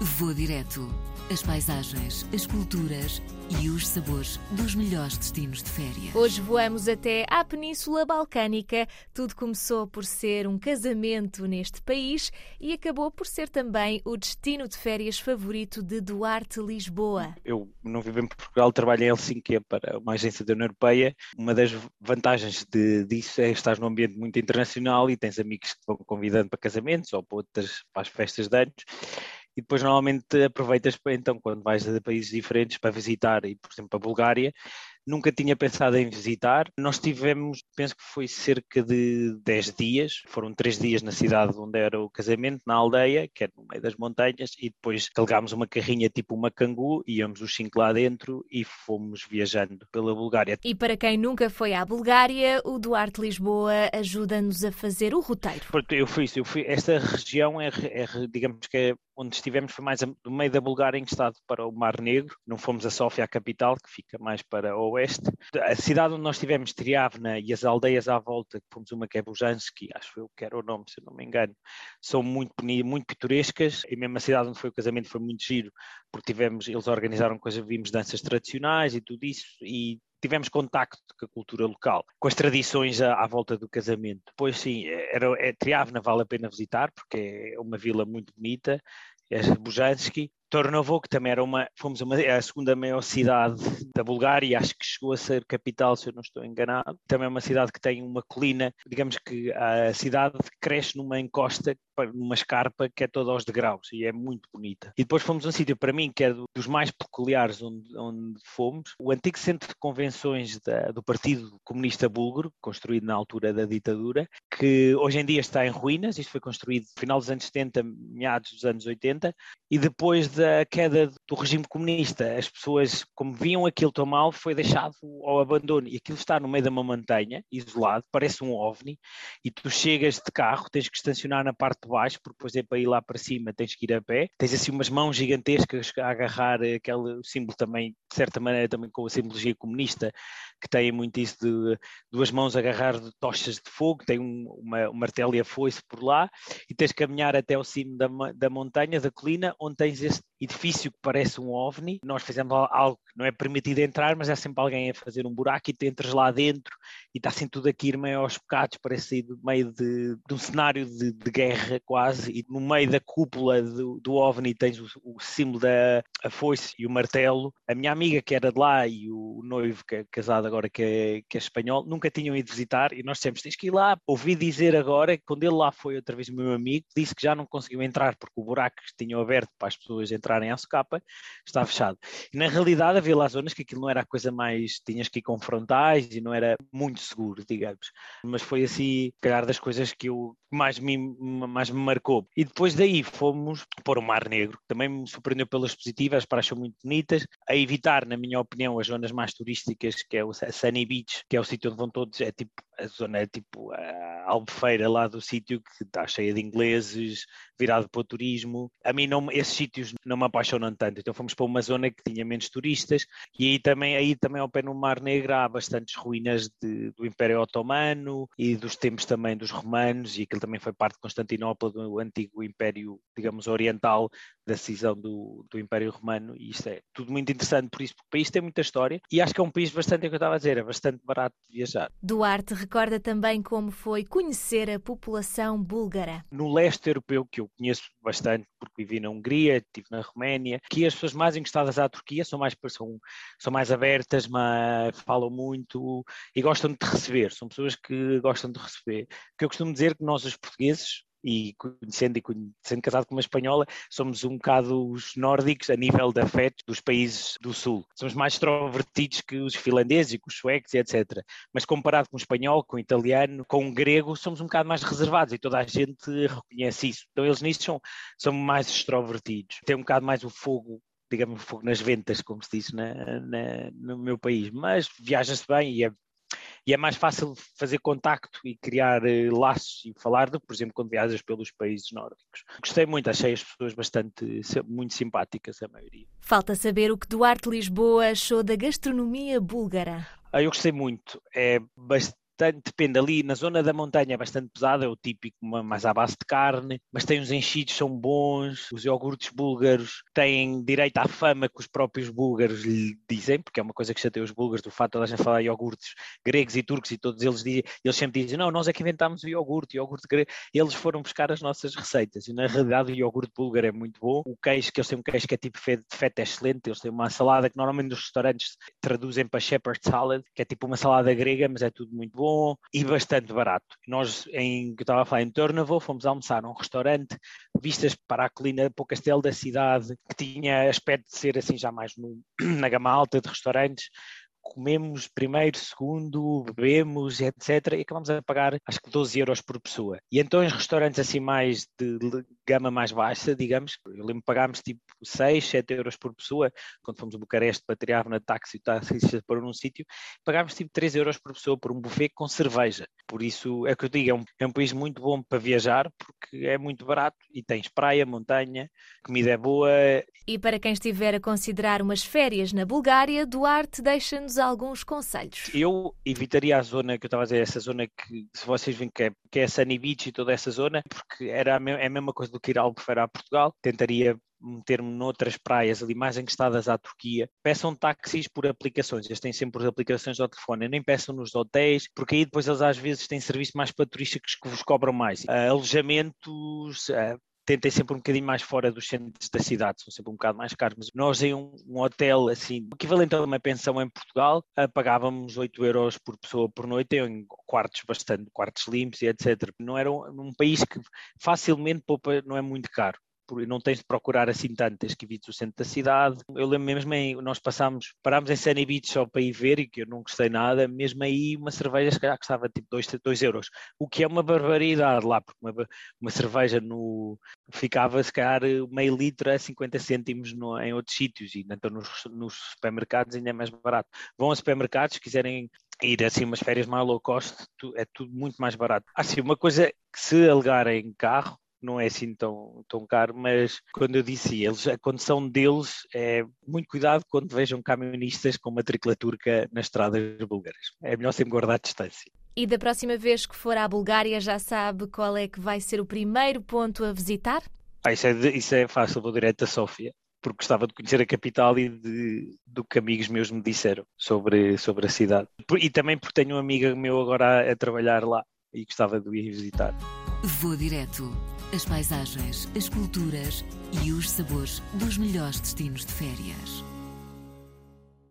Vou direto. As paisagens, as culturas e os sabores dos melhores destinos de férias. Hoje voamos até à Península Balcânica. Tudo começou por ser um casamento neste país e acabou por ser também o destino de férias favorito de Duarte Lisboa. Eu não vivo em Portugal, trabalho em Helsinki para uma agência da União Europeia. Uma das vantagens de, disso é estar num ambiente muito internacional e tens amigos que te vão convidando para casamentos ou para outras para as festas de anos e depois normalmente aproveitas então quando vais a países diferentes para visitar e por exemplo a Bulgária nunca tinha pensado em visitar. Nós tivemos, penso que foi cerca de 10 dias, foram 3 dias na cidade onde era o casamento, na aldeia, que é no meio das montanhas, e depois carregámos uma carrinha tipo uma cangu, íamos os cinco lá dentro e fomos viajando pela Bulgária. E para quem nunca foi à Bulgária, o Duarte Lisboa ajuda-nos a fazer o roteiro. Eu fui isso, eu fui, esta região é, é digamos que é onde estivemos foi mais no meio da Bulgária, encostado para o Mar Negro. Não fomos a Sófia, a capital, que fica mais para o oeste. A cidade onde nós estivemos, Triavna, e as aldeias à volta, que fomos uma que é Bujanski, acho eu que era o nome, se não me engano, são muito bonitas, muito pitorescas. E mesmo a cidade onde foi o casamento foi muito giro, porque tivemos, eles organizaram coisas, vimos danças tradicionais e tudo isso, e tivemos contacto com a cultura local, com as tradições à, à volta do casamento. Depois, sim, era, é, Triavna vale a pena visitar, porque é uma vila muito bonita, é Bujanski, Tornovo, que também era uma, fomos uma, é a segunda maior cidade da Bulgária, acho que chegou a ser capital, se eu não estou enganado. Também é uma cidade que tem uma colina, digamos que a cidade cresce numa encosta, numa escarpa que é toda aos degraus e é muito bonita. E depois fomos a um sítio, para mim, que é dos mais peculiares onde, onde fomos, o antigo centro de convenções da, do Partido Comunista Búlgaro, construído na altura da ditadura, que hoje em dia está em ruínas, isto foi construído no final dos anos 70, meados dos anos 80, e depois da queda do regime comunista, as pessoas, como viam aquilo tão mal, foi deixado ao abandono. E aquilo está no meio de uma montanha, isolado, parece um ovni, e tu chegas de carro, tens que estacionar na parte de baixo, porque depois é para ir lá para cima, tens que ir a pé. Tens assim umas mãos gigantescas a agarrar aquele símbolo também, de certa maneira, também com a simbologia comunista, que tem muito isso de duas mãos a agarrar de tochas de fogo, tem um, uma, um martelo e a foice por lá, e tens que caminhar até ao cimo da, da montanha, da colina, onde tens este edifício que parece um ovni. Nós fizemos algo que não é permitido entrar, mas é sempre alguém a fazer um buraco e tu entras lá dentro e está assim tudo aqui meio aos bocados, parece ir do meio de, de um cenário de, de, guerra quase, e no meio da cúpula do, do ovni tens o, o, símbolo da foice e o martelo. A minha amiga que era de lá e o noivo que é casado agora que é, que é espanhol, nunca tinham ido visitar e nós dissemos, tens que ir lá. Ouvi dizer agora que quando ele lá foi outra vez o meu amigo, disse que já não conseguiu entrar porque o buraco que tinham aberto para as pessoas entrarem à socapa está fechado. E na realidade havia lá zonas que aquilo não era a coisa mais, tinhas que ir com frontais e não era muito seguro, digamos. Mas foi assim, calhar das coisas que eu mais me, mais me marcou. E depois daí fomos para o Mar Negro, que também me surpreendeu pelas positivas, as praias muito bonitas, a evitar, na minha opinião, as zonas mais turísticas, que é o Sunny Beach, que é o sítio onde vão todos, é tipo, a zona é tipo a albufeira lá do sítio, que está cheia de ingleses, virado para o turismo. A mim não, esses sítios não me apaixonam tanto, então fomos para uma zona que tinha menos turistas, e aí também, aí também ao pé no Mar Negro há bastantes ruínas de, do Império Otomano e dos tempos também dos romanos, e aquilo também foi parte de Constantinopla, do antigo Império, digamos, oriental, da cisão do, do Império Romano, e isto é tudo muito interessante por isso, porque o país tem muita história, e acho que é um país bastante, é o que eu estava a dizer, é bastante barato de viajar. Duarte recorda também como foi conhecer a população búlgara. No leste europeu, que eu conheço bastante, porque vivi na Hungria, estive na Roménia, que as pessoas mais encostadas à Turquia são mais, são, são mais abertas, mas falam muito e gostam de receber, são pessoas que gostam de receber. Que eu costumo dizer que nós, os portugueses, e conhecendo e sendo casado com uma espanhola, somos um bocado os nórdicos a nível de afeto dos países do sul. Somos mais extrovertidos que os finlandeses e que os suecos etc. Mas comparado com o espanhol, com o italiano, com o grego, somos um bocado mais reservados e toda a gente reconhece isso. Então eles nisso são, são mais extrovertidos. Tem um bocado mais o fogo digamos, fogo nas ventas, como se diz na, na, no meu país, mas viaja-se bem e é e é mais fácil fazer contacto e criar eh, laços e falar do que, por exemplo, quando viajas pelos países nórdicos. Gostei muito, achei as pessoas bastante, muito simpáticas, a maioria. Falta saber o que Duarte Lisboa achou da gastronomia búlgara. Ah, eu gostei muito. É bastante depende ali, na zona da montanha é bastante pesada, é o típico, mais à base de carne, mas tem os enchidos, são bons, os iogurtes búlgaros têm direito à fama que os próprios búlgaros lhe dizem, porque é uma coisa que chateia os búlgaros, do fato de gente falar iogurtes gregos e turcos e todos eles dizem, eles sempre dizem, não, nós é que inventámos o iogurte, o iogurte grego, eles foram buscar as nossas receitas, e na realidade o iogurte búlgaro é muito bom, o queijo, que eles têm um queijo que é tipo de feta, é excelente, eles têm uma salada que normalmente nos restaurantes traduzem para shepherd salad, que é tipo uma salada grega, mas é tudo muito bom e bastante barato. Nós, em que estava a falar, em Tornavo, fomos almoçar num restaurante, vistas para a colina para o castelo da cidade, que tinha aspecto de ser assim já mais no, na gama alta de restaurantes, comemos primeiro, segundo, bebemos, etc. E acabamos a pagar acho que 12 euros por pessoa. E então em restaurantes assim mais de gama mais baixa, digamos, eu lembro pagámos tipo 6, 7 euros por pessoa, quando fomos a Bucareste para triar na táxi e táxi para num sítio, pagámos tipo 3 euros por pessoa por um buffet com cerveja. Por isso é que eu digo, é um, é um país muito bom para viajar, porque é muito barato e tens praia, montanha, comida é boa. E para quem estiver a considerar umas férias na Bulgária, Duarte deixa-nos alguns conselhos. Eu evitaria a zona que eu estava a dizer, essa zona que, se vocês veem que é, que é Sunny Beach e toda essa zona, porque era a, me, é a mesma coisa do que ir ao Albufeira a Portugal. Tentaria meter-me noutras praias ali mais encostadas à Turquia, peçam táxis por aplicações, eles têm sempre as aplicações ao telefone, nem peçam nos hotéis, porque aí depois eles às vezes têm serviço mais para turistas que vos cobram mais. Uh, alojamentos, uh, tentem sempre um bocadinho mais fora dos centros da cidade, são sempre um bocado mais caros, mas nós em um, um hotel assim, equivalente a uma pensão em Portugal, uh, pagávamos 8 euros por pessoa por noite em quartos bastante, quartos limpos e etc. Não era um, um país que facilmente poupa, não é muito caro não tens de procurar assim tantas que evites o centro da cidade. Eu lembro mesmo, em, nós passámos, parámos em Sunny Beach só para ir ver e que eu não gostei nada, mesmo aí uma cerveja se calhar custava tipo 2 euros, o que é uma barbaridade lá, porque uma, uma cerveja no, ficava se calhar meio litro a 50 cêntimos no, em outros sítios e então nos, nos supermercados ainda é mais barato. Vão a supermercados, se quiserem ir assim umas férias mais low cost, é tudo muito mais barato. Assim, uma coisa que se alegarem carro, não é assim tão, tão caro, mas quando eu disse eles, a condição deles é muito cuidado quando vejam camionistas com matrícula turca nas estradas búlgaras. É melhor sempre guardar distância. E da próxima vez que for à Bulgária já sabe qual é que vai ser o primeiro ponto a visitar? Ah, isso, é, isso é fácil, vou direto a Sófia porque gostava de conhecer a capital e de, do que amigos meus me disseram sobre, sobre a cidade. E também porque tenho um amigo meu agora a, a trabalhar lá e gostava de ir visitar. Vou direto as paisagens, as culturas e os sabores dos melhores destinos de férias.